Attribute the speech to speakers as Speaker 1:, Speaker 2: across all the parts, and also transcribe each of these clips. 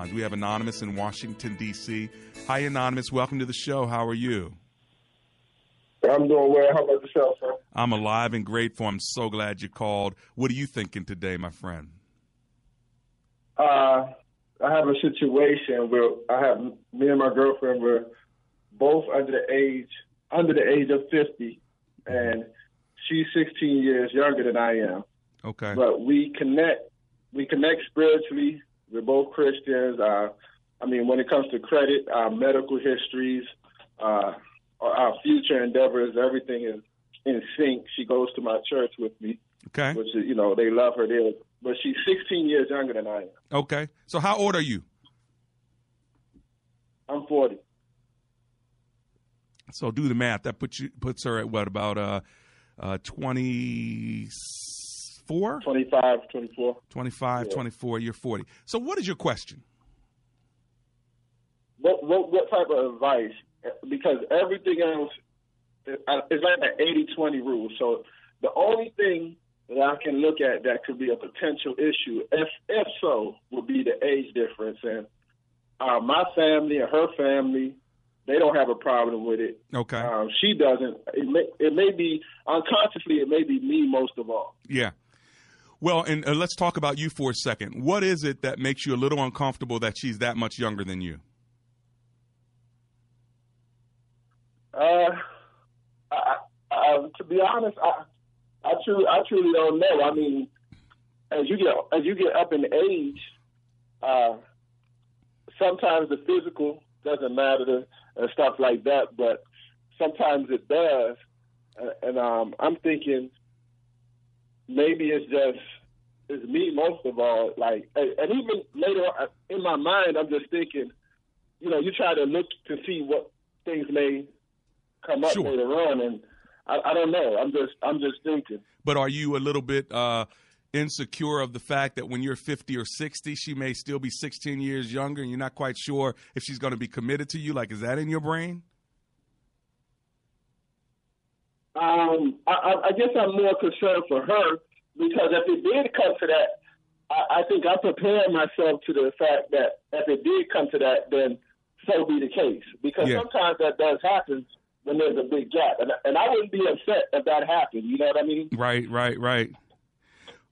Speaker 1: Uh, we have Anonymous in Washington, D.C. Hi, Anonymous. Welcome to the show. How are you?
Speaker 2: I'm doing well. How about yourself, sir?
Speaker 1: I'm alive and grateful. I'm so glad you called. What are you thinking today, my friend?
Speaker 2: Uh, I have a situation where I have me and my girlfriend were both under the age under the age of 50, and she's 16 years younger than I am.
Speaker 1: Okay.
Speaker 2: But we connect. We connect spiritually. We're both Christians. Uh, I mean, when it comes to credit, our medical histories, uh, our future endeavors, everything is in sync. She goes to my church with me.
Speaker 1: Okay.
Speaker 2: Which is, you know, they love her there. But she's 16 years younger than I am.
Speaker 1: Okay. So how old are you?
Speaker 2: I'm 40.
Speaker 1: So do the math. That puts you puts her at what about uh, uh 24?
Speaker 2: 25, 24.
Speaker 1: 25,
Speaker 2: Yeah.
Speaker 1: 24. You're 40. So what is your question?
Speaker 2: What, what, what type of advice? Because everything else is like an 80-20 rule. So the only thing that I can look at that could be a potential issue, if if so, would be the age difference. And uh, my family and her family, they don't have a problem with it.
Speaker 1: Okay.
Speaker 2: Um, she doesn't. It may, it may be unconsciously, it may be me most of all.
Speaker 1: Yeah. Well, and uh, let's talk about you for a second. What is it that makes you a little uncomfortable that she's that much younger than you?
Speaker 2: Uh, I, I, to be honest, I, I truly, I truly don't know. I mean, as you get as you get up in age, uh, sometimes the physical doesn't matter and stuff like that, but sometimes it does. Uh, and um, I'm thinking maybe it's just it's me most of all. Like, and and even later on, in my mind, I'm just thinking, you know, you try to look to see what things may come up
Speaker 1: Sure.
Speaker 2: later on, and I, I don't know. I'm just I'm just thinking.
Speaker 1: But are you a little bit uh, insecure of the fact that when you're 50 or 60, she may still be 16 years younger, and you're not quite sure if she's going to be committed to you? Like, is that in your brain?
Speaker 2: Um, I, I- I guess I'm more concerned for her because if it did come to that, I, I think I'm preparing myself to the fact that if it did come to that, then so be the case. Because
Speaker 1: Yeah.
Speaker 2: sometimes that does happen when there's a big gap, and and I wouldn't be upset if that happened. You know what I mean?
Speaker 1: Right, right, right.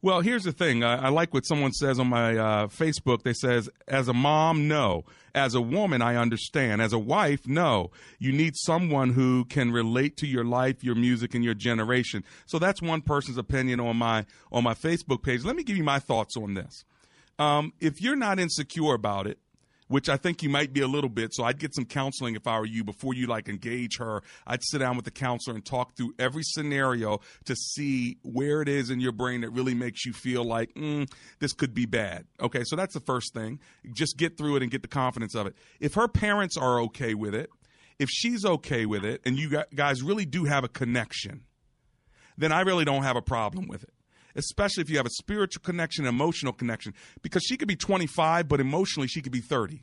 Speaker 1: Well, here's the thing. I, I like what someone says on my uh, Facebook. They says, as a mom, no. As a woman, I understand. As a wife, no. You need someone who can relate to your life, your music, and your generation. So that's one person's opinion on my on my Facebook page. Let me give you my thoughts on this. Um, if you're not insecure about it, which I think you might be a little bit. So I'd get some counseling if I were you before you like engage her. I'd sit down with the counselor and talk through every scenario to see where it is in your brain that really makes you feel like mm, this could be bad. Okay, so that's the first thing. Just get through it and get the confidence of it. If her parents are okay with it, if she's okay with it, and you guys really do have a connection, then I really don't have a problem with it. Especially if you have a spiritual connection, emotional connection, because she could be 25, but emotionally she could be 30.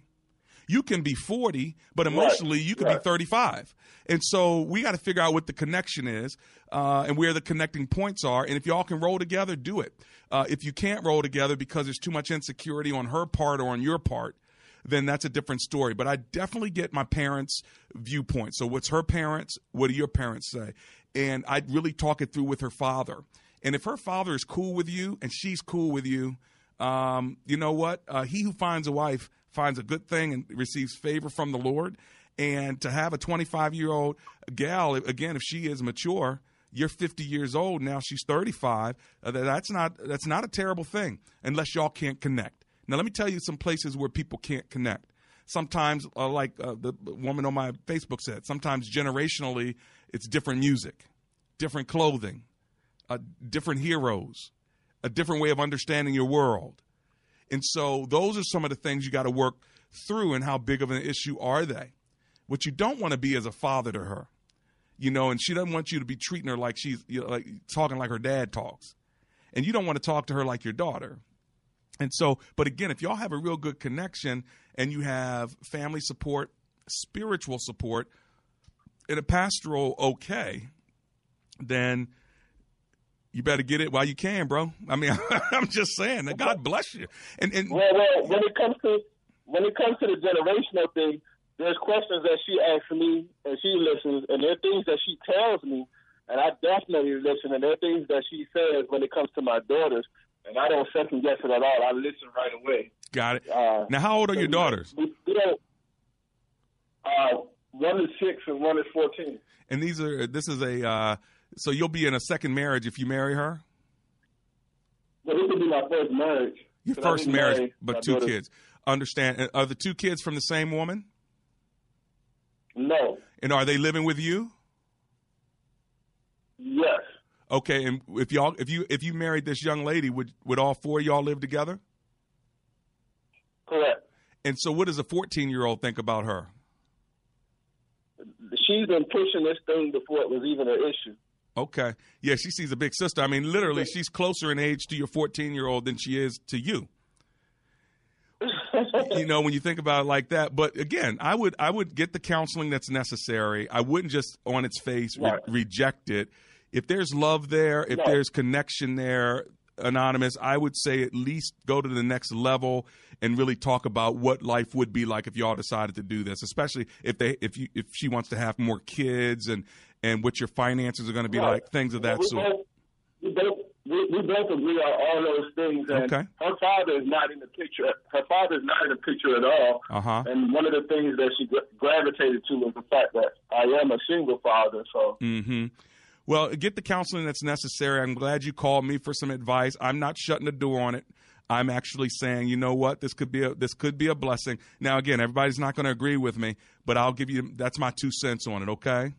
Speaker 1: You can be 40, but emotionally you could be 35. And so we got to figure out what the connection is uh, and where the connecting points are. And if y'all can roll together, do it. Uh, if you can't roll together because there's too much insecurity on her part or on your part, then that's a different story. But I definitely get my parents' viewpoint. So, what's her parents? What do your parents say? And I'd really talk it through with her father. And if her father is cool with you and she's cool with you, um, you know what? Uh, he who finds a wife finds a good thing and receives favor from the Lord. And to have a 25 year old gal, again, if she is mature, you're 50 years old now. She's 35. Uh, that's not that's not a terrible thing unless y'all can't connect. Now let me tell you some places where people can't connect. Sometimes, uh, like uh, the woman on my Facebook said, sometimes generationally it's different music, different clothing, uh, different heroes, a different way of understanding your world. And so those are some of the things you got to work through and how big of an issue are they? What you don't want to be as a father to her you know, and she doesn't want you to be treating her like she's you know, like talking like her dad talks, and you don't want to talk to her like your daughter. And so, but again, if y'all have a real good connection and you have family support, spiritual support, and a pastoral okay, then you better get it while you can, bro. I mean, I'm just saying that God bless you. And and
Speaker 2: well, well, when it comes to when it comes to the generational thing, there's questions that she asks me and she listens, and there are things that she tells me, and I definitely listen, and there are things that she says when it comes to my daughters, and I don't second guess it at all. I listen right away.
Speaker 1: Got it. Uh, now, how old are your daughters?
Speaker 2: We, we don't, uh, one is six and one is fourteen.
Speaker 1: And these are this is a uh, so you'll be in a second marriage if you marry her.
Speaker 2: Well, this will be my first marriage.
Speaker 1: Your first marriage, but two kids. Understand? Are the two kids from the same woman?
Speaker 2: No.
Speaker 1: And are they living with you?
Speaker 2: Yes.
Speaker 1: Okay, and if y'all if you if you married this young lady, would would all four of y'all live together?
Speaker 2: Correct.
Speaker 1: And so what does a 14-year-old think about her?
Speaker 2: She's been pushing this thing before it was even an issue.
Speaker 1: Okay. Yeah, she sees a big sister. I mean, literally, she's closer in age to your 14 year old than she is to you you know, when you think about it like that. But again, I would I would get the counseling that's necessary. I wouldn't just on its face re- reject it. If there's love there, if there's connection there, anonymous, I would say at least go to the next level and really talk about what life would be like if y'all decided to do this, especially if they if you if she wants to have more kids and and what your finances are going to be right. like, things of that sort
Speaker 2: we, we both agree on all those things. And
Speaker 1: okay.
Speaker 2: her father is not in the picture. Her father is not in the picture at all.
Speaker 1: Uh-huh.
Speaker 2: And one of the things that she gravitated to was the fact that I am a single father. So.
Speaker 1: Mm-hmm. Well, get the counseling that's necessary. I'm glad you called me for some advice. I'm not shutting the door on it. I'm actually saying, you know what, this could be a this could be a blessing. Now, again, everybody's not going to agree with me, but I'll give you that's my two cents on it. Okay.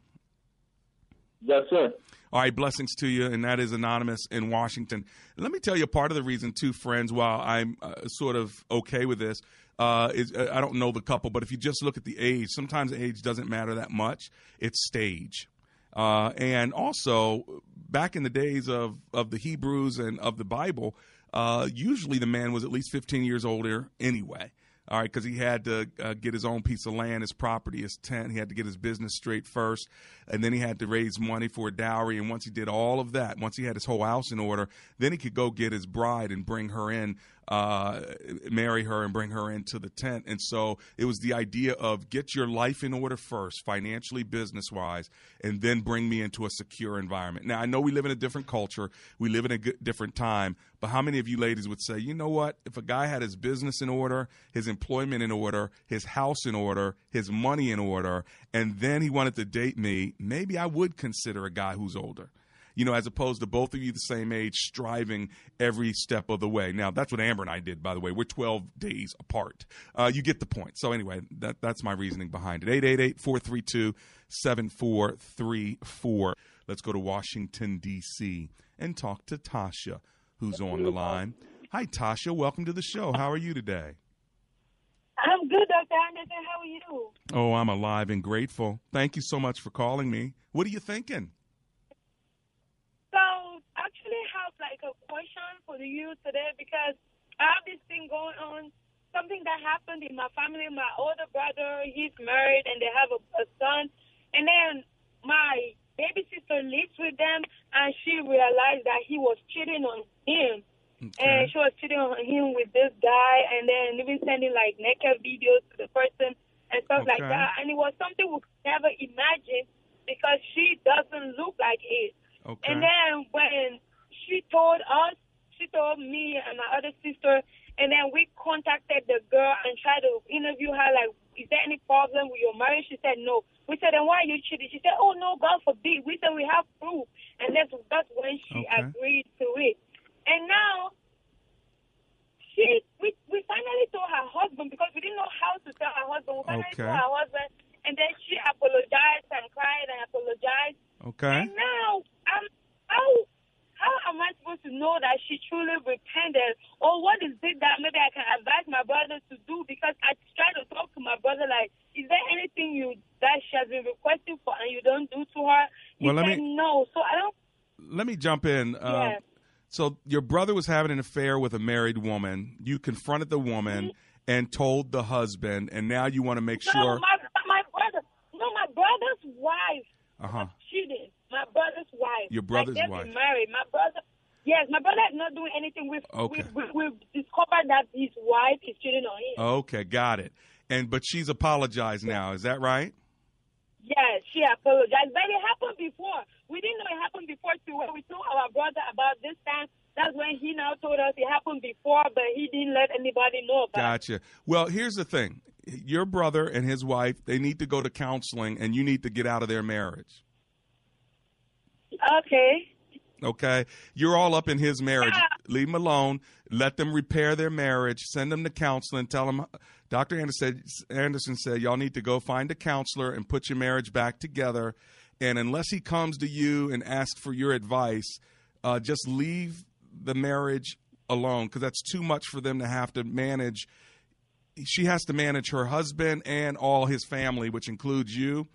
Speaker 2: Yes, sir.
Speaker 1: All right, blessings to you, and that is anonymous in Washington. Let me tell you part of the reason, too, friends. While I'm uh, sort of okay with this, uh, is uh, I don't know the couple, but if you just look at the age, sometimes age doesn't matter that much. It's stage, uh, and also back in the days of of the Hebrews and of the Bible, uh, usually the man was at least 15 years older anyway all right, because he had to uh, get his own piece of land, his property, his tent. He had to get his business straight first, and then he had to raise money for a dowry. And once he did all of that, once he had his whole house in order, then he could go get his bride and bring her in uh, marry her and bring her into the tent. And so it was the idea of get your life in order first, financially, business wise, and then bring me into a secure environment. Now, I know we live in a different culture, we live in a different time, but how many of you ladies would say, you know what? If a guy had his business in order, his employment in order, his house in order, his money in order, and then he wanted to date me, maybe I would consider a guy who's older you know, as opposed to both of you the same age striving every step of the way. Now, that's what Amber and I did, by the way. We're 12 days apart. Uh, you get the point. So, anyway, that, that's my reasoning behind it. 888 432 7434. Let's go to Washington, D.C., and talk to Tasha, who's on the line. Hi, Tasha. Welcome to the show. How are you today?
Speaker 3: I'm good, Dr. Anderson. How are you?
Speaker 1: Oh, I'm alive and grateful. Thank you so much for calling me. What are you thinking?
Speaker 3: So, actually have like a question for youth today because I have this thing going on. Something that happened in my family. My older brother, he's married and they have a, a son. And then my baby sister lives with them and she realized that he was cheating on him. Okay. And she was cheating on him with this guy and then even sending like naked videos to the person and stuff okay. like that. And it was something we could never imagine because she doesn't look like it.
Speaker 1: Okay.
Speaker 3: And then when she told us, she told me and my other sister, And then we contacted the girl and tried to interview her, like, is there any problem with your marriage? She said no. We said, then why are you cheating? She said, oh no, God forbid. We said we have proof, and that's that's when she
Speaker 1: Okay.
Speaker 3: agreed to it. And now she we we finally told her husband because we didn't know how to tell her husband. We finally
Speaker 1: Okay.
Speaker 3: told her husband, and then she apologized and cried and apologized.
Speaker 1: Okay.
Speaker 3: And now, um, how how am I supposed to know that she truly repented, or what is it that maybe I can advise my brother to do? Because I try to talk to my brother, like, is there anything you that she has been requesting for and you don't do to her? He
Speaker 1: Well, let
Speaker 3: said
Speaker 1: me-
Speaker 3: no. So I don't.
Speaker 1: Let me jump in. Um,
Speaker 3: Yeah.
Speaker 1: So your brother was having an affair with a married woman. You confronted the woman and told the husband, and now you want to make
Speaker 3: No,
Speaker 1: sure.
Speaker 3: my my brother. No, my brother's wife
Speaker 1: Uh huh.
Speaker 3: Wife.
Speaker 1: Your brother's wife.
Speaker 3: Married. My brother. Yes, my brother is not doing anything. We've,
Speaker 1: Okay.
Speaker 3: we've, we've discovered that his wife is cheating on him.
Speaker 1: Okay, got it. And but she's apologized now. Is that right?
Speaker 3: Yes, she apologized. But it happened before. We didn't know it happened before too. When we told our brother about this time, that's when he now told us it happened before, but he didn't let anybody know about it.
Speaker 1: Gotcha. Well, here's the thing. Your brother and his wife, they need to go to counseling and you need to get out of their marriage.
Speaker 3: Okay.
Speaker 1: Okay? You're all up in his marriage. Leave him alone. Let them repair their marriage. Send them to counseling. Tell them Dr. Anderson said, Anderson said y'all need to go find a counselor and put your marriage back together. And unless he comes to you and asks for your advice, uh, just leave the marriage alone because that's too much for them to have to manage she has to manage her husband and all his family, which includes you.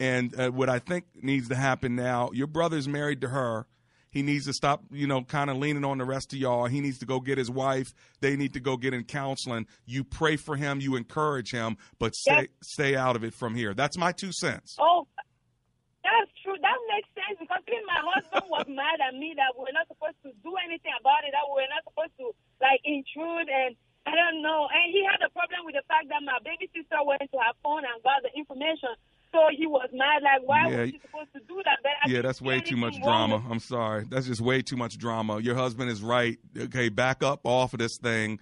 Speaker 1: And uh, what I think needs to happen now, your brother's married to her. He needs to stop, you know, kind of leaning on the rest of y'all. He needs to go get his wife. They need to go get in counseling. You pray for him, you encourage him, but stay stay out of it from here. That's my two cents.
Speaker 3: Oh, that's true. That makes sense because even my husband was mad at me that we're not supposed to do anything about it, that we're not supposed to, like, intrude and I don't know. And he had a problem with the fact that my baby sister went to her phone and got the information. So he was mad, like, why
Speaker 1: Yeah.
Speaker 3: was she supposed to do that? But
Speaker 1: Yeah, that's way too much drama. I'm sorry. That's just way too much drama. Your husband is right. Okay, back up off of this thing.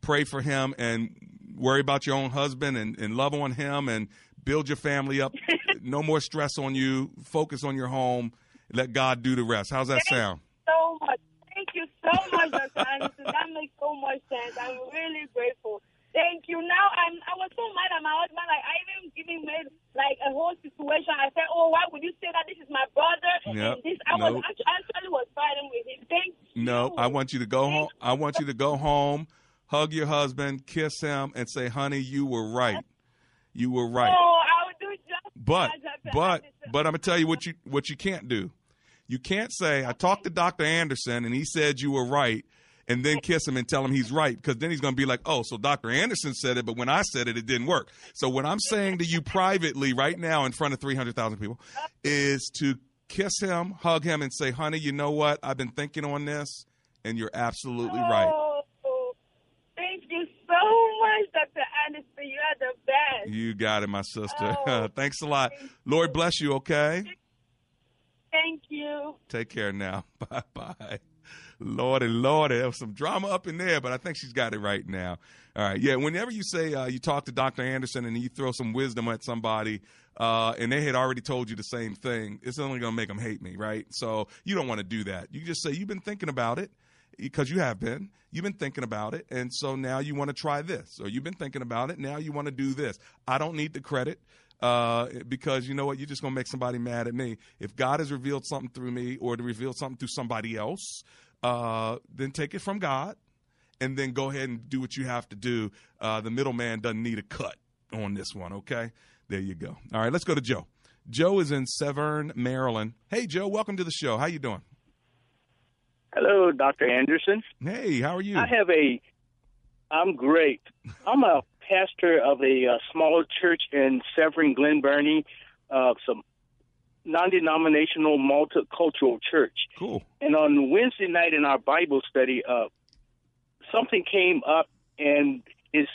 Speaker 1: Pray for him and worry about your own husband and, and love on him and build your family up. no more stress on you. Focus on your home. Let God do the rest. How's that sound?
Speaker 3: so much. Thank you so much, Dr. Anderson. That makes so much sense. I'm really grateful. Thank you. Now I'm I was so mad at my husband. Like I even even made like a whole situation. I said, Oh, why would you say that this is my brother?
Speaker 1: Yep.
Speaker 3: And this I was actually, actually was fighting with him. Thank you.
Speaker 1: No, I want you to go home. I want you to go home, hug your husband, kiss him, and say, "Honey, you were right. You were right."
Speaker 3: Oh, I would do just
Speaker 1: But but but I'm gonna tell you what you what you can't do. You can't say I talked to Dr. Anderson and he said you were right, and then kiss him and tell him he's right because then he's gonna be like, oh, so Dr. Anderson said it, but when I said it, it didn't work. So what I'm saying to you privately right now in front of 300,000 people is to kiss him, hug him, and say, honey, you know what? I've been thinking on this, and you're absolutely right.
Speaker 3: Oh, thank you so much, Dr. Anderson. You are the best.
Speaker 1: You got it, my sister.
Speaker 3: Oh,
Speaker 1: Thanks a lot. Lord bless you. Okay.
Speaker 3: Thank you.
Speaker 1: Take care now. Bye bye. Lordy, Lordy, there was some drama up in there, but I think she's got it right now. All right, yeah. Whenever you say uh, you talk to Dr. Anderson and you throw some wisdom at somebody, uh, and they had already told you the same thing, it's only going to make them hate me, right? So you don't want to do that. You just say you've been thinking about it because you have been. You've been thinking about it, and so now you want to try this, or you've been thinking about it. Now you want to do this. I don't need the credit uh, because you know what? You're just going to make somebody mad at me. If God has revealed something through me or to reveal something through somebody else, uh, then take it from God and then go ahead and do what you have to do. Uh, the middleman doesn't need a cut on this one, okay? There you go. All right, let's go to Joe. Joe is in Severn, Maryland. Hey, Joe, welcome to the show. How you doing?
Speaker 4: Hello, Dr. Anderson.
Speaker 1: Hey, how are you?
Speaker 4: I have a. I'm great. I'm a pastor of a uh, small church in Severn, Glen Burnie, uh, some non-denominational multicultural church.
Speaker 1: cool.
Speaker 4: And on Wednesday night in our Bible study, uh, something came up, and it's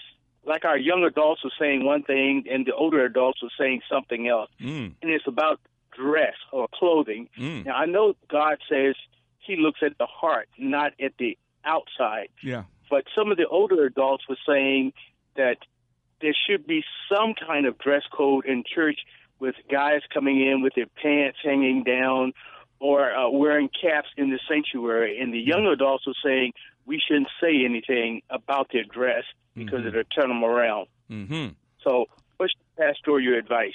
Speaker 4: like our young adults were saying one thing, and the older adults were saying something else.
Speaker 1: Mm,
Speaker 4: And it's about dress or clothing.
Speaker 1: mm,
Speaker 4: Now, I know God says He looks at the heart, not at the outside.
Speaker 1: yeah.
Speaker 4: but some of the older adults were saying that there should be some kind of dress code in church with guys coming in with their pants hanging down or uh, wearing caps in the sanctuary. And the young adults were saying we shouldn't say anything about their dress because
Speaker 1: Mhm.
Speaker 4: it'll turn them around.
Speaker 1: Mm-hmm.
Speaker 4: So, what's pastoral your advice?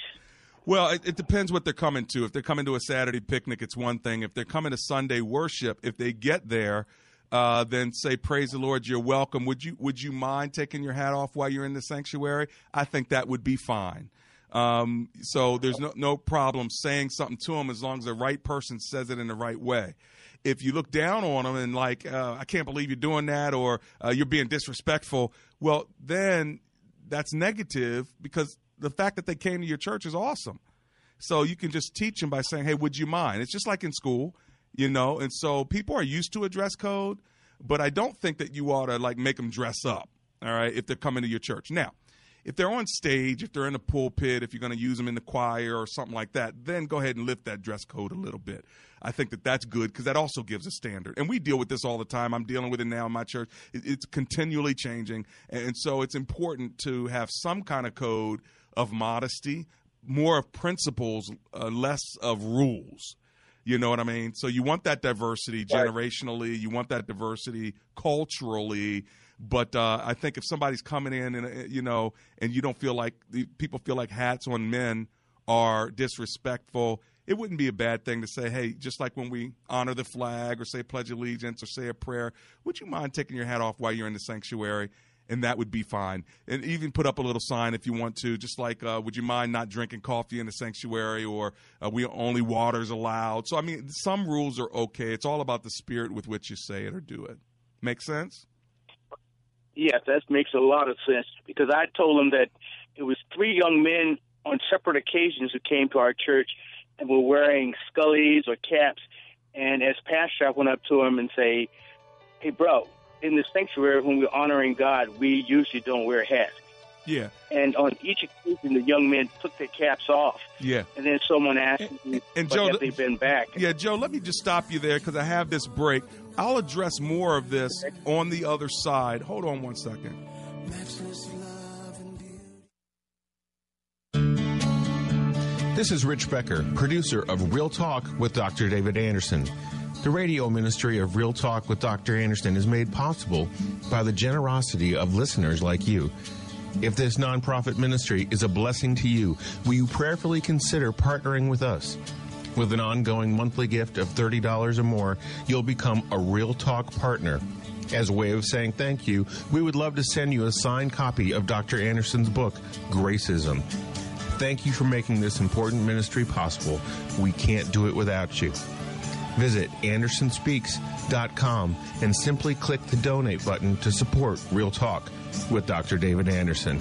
Speaker 1: Well, it, it depends what they're coming to. If they're coming to a Saturday picnic, it's one thing. If they're coming to Sunday worship, if they get there, uh, then say, "Praise the Lord, you're welcome." Would you Would you mind taking your hat off while you're in the sanctuary? I think that would be fine. Um, so there's no no problem saying something to them as long as the right person says it in the right way. If you look down on them and like, uh, I can't believe you're doing that, or uh, you're being disrespectful, well, then that's negative because the fact that they came to your church is awesome. So you can just teach them by saying, "Hey, would you mind?" It's just like in school, you know. And so people are used to a dress code, but I don't think that you ought to like make them dress up. All right, if they're coming to your church now. If they're on stage, if they're in the pulpit, if you're going to use them in the choir or something like that, then go ahead and lift that dress code a little bit. I think that that's good because that also gives a standard. And we deal with this all the time. I'm dealing with it now in my church. It's continually changing. And so it's important to have some kind of code of modesty, more of principles, uh, less of rules. You know what I mean? So you want that diversity generationally, you want that diversity culturally, but uh, I think if somebody's coming in and uh, you know, and you don't feel like people feel like hats on men are disrespectful, it wouldn't be a bad thing to say, hey, just like when we honor the flag or say pledge allegiance or say a prayer, would you mind taking your hat off while you're in the sanctuary? and that would be fine. And even put up a little sign if you want to, just like, uh, would you mind not drinking coffee in the sanctuary, or uh, we only water's allowed. So I mean, some rules are okay. It's all about the spirit with which you say it or do it. Make sense?
Speaker 4: Yes, that makes a lot of sense because I told them that it was three young men on separate occasions who came to our church and were wearing scullies or caps. And as pastor, I went up to him and say, "Hey, bro, in the sanctuary when we're honoring God, we usually don't wear hats."
Speaker 1: Yeah,
Speaker 4: And on each occasion, the young men took their caps off.
Speaker 1: yeah.
Speaker 4: And then someone asked me,
Speaker 1: and
Speaker 4: "But
Speaker 1: Joe,
Speaker 4: have they been back?"
Speaker 1: Yeah, Joe, let me just stop you there because I have this break. I'll address more of this on the other side. Hold on one second.
Speaker 5: This is Rich Becker, producer of Real Talk with Dr. David Anderson. The radio ministry of Real Talk with Dr. Anderson is made possible by the generosity of listeners like you. If this nonprofit ministry is a blessing to you, will you prayerfully consider partnering with us? With an ongoing monthly gift of $30 or more, you'll become a Real Talk partner. As a way of saying thank you, we would love to send you a signed copy of Dr. Anderson's book, Gracism. Thank you for making this important ministry possible. We can't do it without you. Visit AndersonSpeaks.com and simply click the donate button to support Real Talk with Dr. David Anderson.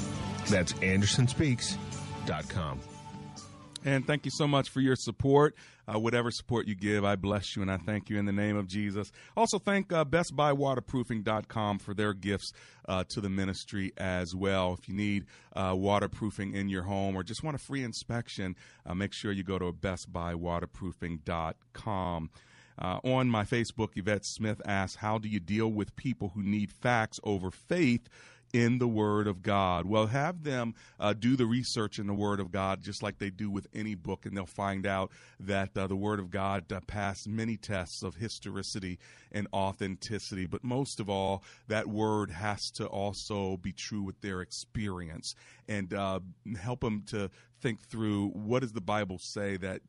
Speaker 5: That's AndersonSpeaks.com.
Speaker 1: And thank you so much for your support. Uh, whatever support you give, I bless you and I thank you in the name of Jesus. Also, thank uh, BestBuyWaterproofing.com for their gifts uh, to the ministry as well. If you need uh, waterproofing in your home or just want a free inspection, uh, make sure you go to BestBuyWaterproofing.com. Uh, on my Facebook, Yvette Smith asks, How do you deal with people who need facts over faith? In the Word of God. Well, have them uh, do the research in the Word of God just like they do with any book, and they'll find out that uh, the Word of God uh, passed many tests of historicity and authenticity. But most of all, that Word has to also be true with their experience and uh, help them to think through what does the Bible say that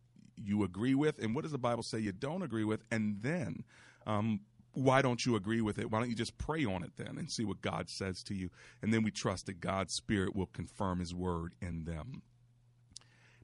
Speaker 1: you agree with, and what does the Bible say you don't agree with, and then. Um, why don't you agree with it? Why don't you just pray on it then and see what God says to you? And then we trust that God's Spirit will confirm His word in them.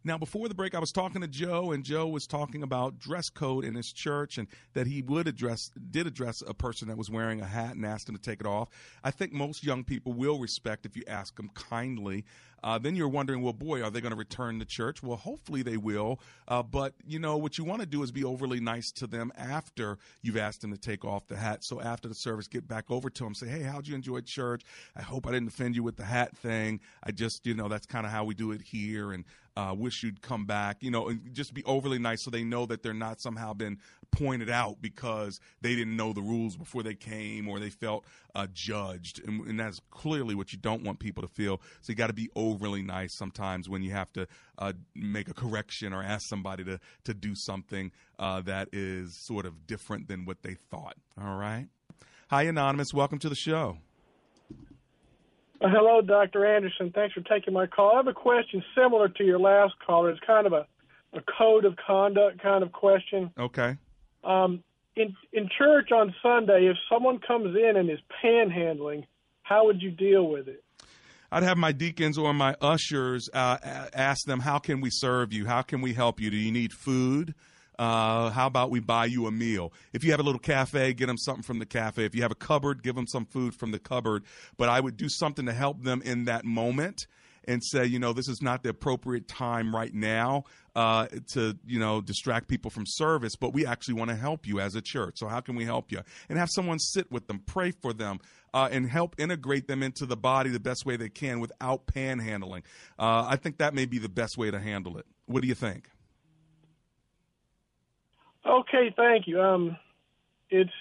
Speaker 1: Now, before the break, I was talking to Joe, and Joe was talking about dress code in his church, and that he would address, did address a person that was wearing a hat and asked him to take it off. I think most young people will respect if you ask them kindly. Uh, then you're wondering, well, boy, are they going to return to church? Well, hopefully they will. Uh, but you know what you want to do is be overly nice to them after you've asked them to take off the hat. So after the service, get back over to them, say, hey, how'd you enjoy church? I hope I didn't offend you with the hat thing. I just, you know, that's kind of how we do it here, and uh, wish you'd come back. You know, and just be overly nice so they know that they're not somehow been pointed out because they didn't know the rules before they came or they felt uh, judged, and, and, that's clearly what you don't want people to feel. So you got to be overly nice sometimes when you have to uh, make a correction or ask somebody to to do something uh, that is sort of different than what they thought. All right. Hi, anonymous. Welcome to the show.
Speaker 6: Uh, hello, Dr. Anderson. Thanks for taking my call. I have a question similar to your last caller. It's kind of a, a code of conduct kind of question.
Speaker 1: Okay.
Speaker 6: Um, in in church on Sunday, if someone comes in and is panhandling, how would you deal with it?
Speaker 1: I'd have my deacons or my ushers uh, ask them, "How can we serve you? How can we help you? Do you need food? Uh, how about we buy you a meal? If you have a little cafe, get them something from the cafe. If you have a cupboard, give them some food from the cupboard. But I would do something to help them in that moment and say, you know, this is not the appropriate time right now uh, to, you know, distract people from service, but we actually want to help you as a church. So how can we help you? And have someone sit with them, pray for them, uh, and help integrate them into the body the best way they can without panhandling. Uh, I think that may be the best way to handle it. What do you think?
Speaker 6: Okay, thank you. Um, it's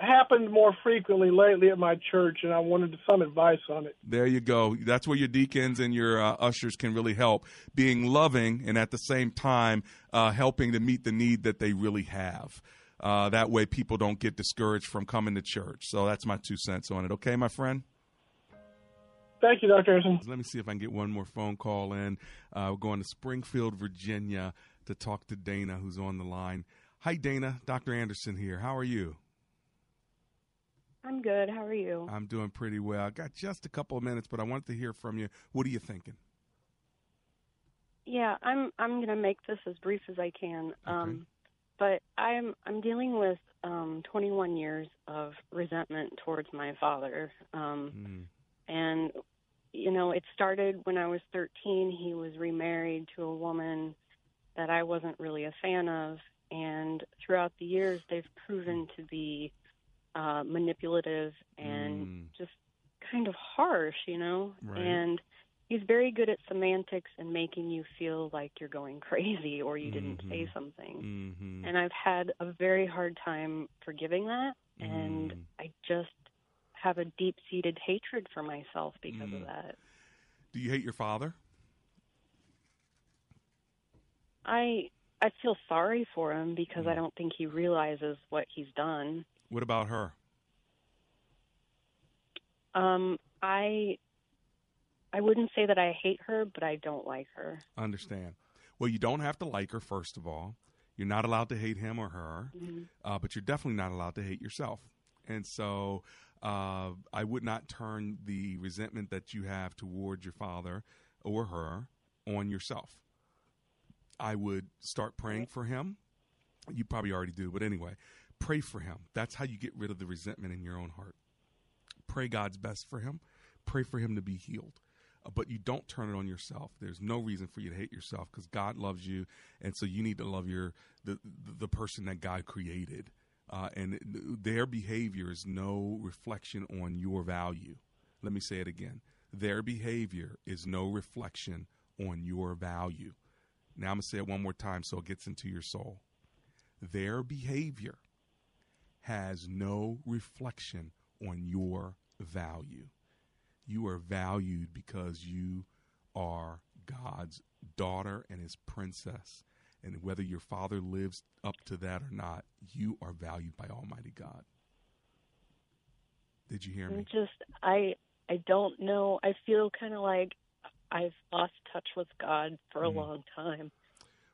Speaker 6: happened more frequently lately at my church, and I wanted some advice on it.
Speaker 1: There you go. That's where your deacons and your uh, ushers can really help, being loving and at the same time uh, helping to meet the need that they really have. Uh, that way, people don't get discouraged from coming to church. So that's my two cents on it. Okay, my friend.
Speaker 6: Thank you, Dr. Anderson.
Speaker 1: Let me see if I can get one more phone call in. Uh, we're going to Springfield, Virginia to talk to Dana, who's on the line. Hi, Dana. Dr. Anderson here. How are you?
Speaker 7: I'm good. How are you?
Speaker 1: I'm doing pretty well. I got just a couple of minutes, but I wanted to hear from you. What are you thinking?
Speaker 7: Yeah, I'm I'm going to make this as brief as I can. Okay. Um, but I'm I'm dealing with um, 21 years of resentment towards my father. Um, mm. And you know, it started when I was 13. He was remarried to a woman that I wasn't really a fan of. And throughout the years, they've proven to be uh, manipulative and mm. just kind of harsh, you know?
Speaker 1: Right.
Speaker 7: And he's very good at semantics and making you feel like you're going crazy or you mm-hmm. didn't say mm-hmm. something.
Speaker 1: Mm-hmm.
Speaker 7: And I've had a very hard time forgiving that. Mm. And I just have a deep seated hatred for myself because mm. of that.
Speaker 1: Do you hate your father?
Speaker 7: I I feel sorry for him because mm. I don't think he realizes what he's done.
Speaker 1: What about her?
Speaker 7: Um, I I wouldn't say that I hate her, but I don't like her.
Speaker 1: Understand. Well, you don't have to like her. First of all, you're not allowed to hate him or her,
Speaker 7: mm-hmm.
Speaker 1: uh, but you're definitely not allowed to hate yourself. And so, uh, I would not turn the resentment that you have towards your father or her on yourself. I would start praying for him. You probably already do, but anyway, pray for him. That's how you get rid of the resentment in your own heart. Pray God's best for him. Pray for him to be healed. Uh, but you don't turn it on yourself. There's no reason for you to hate yourself because God loves you, and so you need to love your the the person that God created. Uh, and their behavior is no reflection on your value. Let me say it again. Their behavior is no reflection on your value. Now I'm going to say it one more time so it gets into your soul. Their behavior has no reflection on your value. You are valued because you are God's daughter and his princess. And whether your father lives up to that or not, you are valued by Almighty God. Did you hear me?
Speaker 7: Just I I don't know. I feel kind of like I've lost touch with God for a mm long time.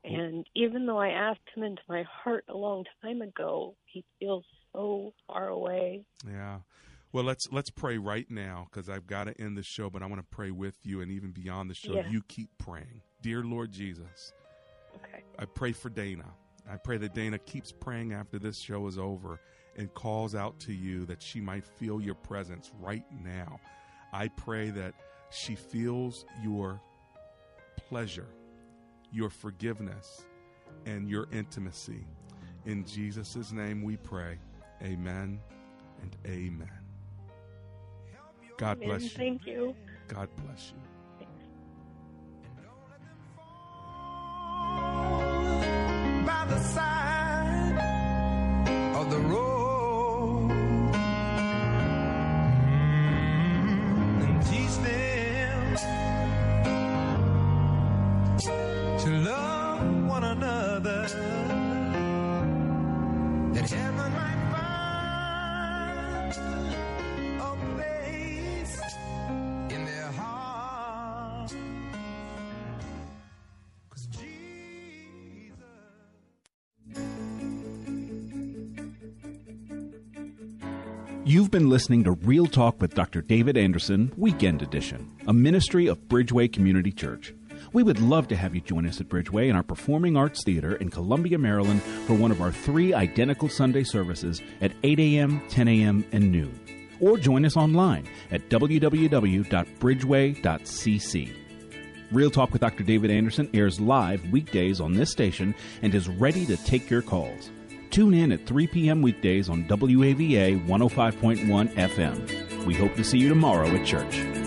Speaker 7: And even though I asked him into my heart a long time ago, he feels so far away.
Speaker 1: Yeah. Well, let's let's pray right now because I've got to end the show, but I want to pray with you and even beyond the show.
Speaker 7: Yeah.
Speaker 1: You keep praying, dear Lord Jesus.
Speaker 7: Okay.
Speaker 1: I pray for Dana. I pray that Dana keeps praying after this show is over and calls out to you that she might feel your presence right now. I pray that she feels your pleasure, your forgiveness, and your intimacy. In Jesus' name we pray. Amen and amen. God bless you.
Speaker 7: Thank you.
Speaker 1: God bless you.
Speaker 8: You've been listening to Real Talk with Dr. David Anderson, Weekend Edition, a ministry of Bridgeway Community Church. We would love to have you join us at Bridgeway in our Performing Arts Theater in Columbia, Maryland for one of our three identical Sunday services at 8 a.m., 10 a.m., and noon. Or join us online at www.bridgeway.cc. Real Talk with Dr. David Anderson airs live weekdays on this station and is ready to take your calls. Tune in at 3 p.m. weekdays on WAVA 105.1 FM. We hope to see you tomorrow at church.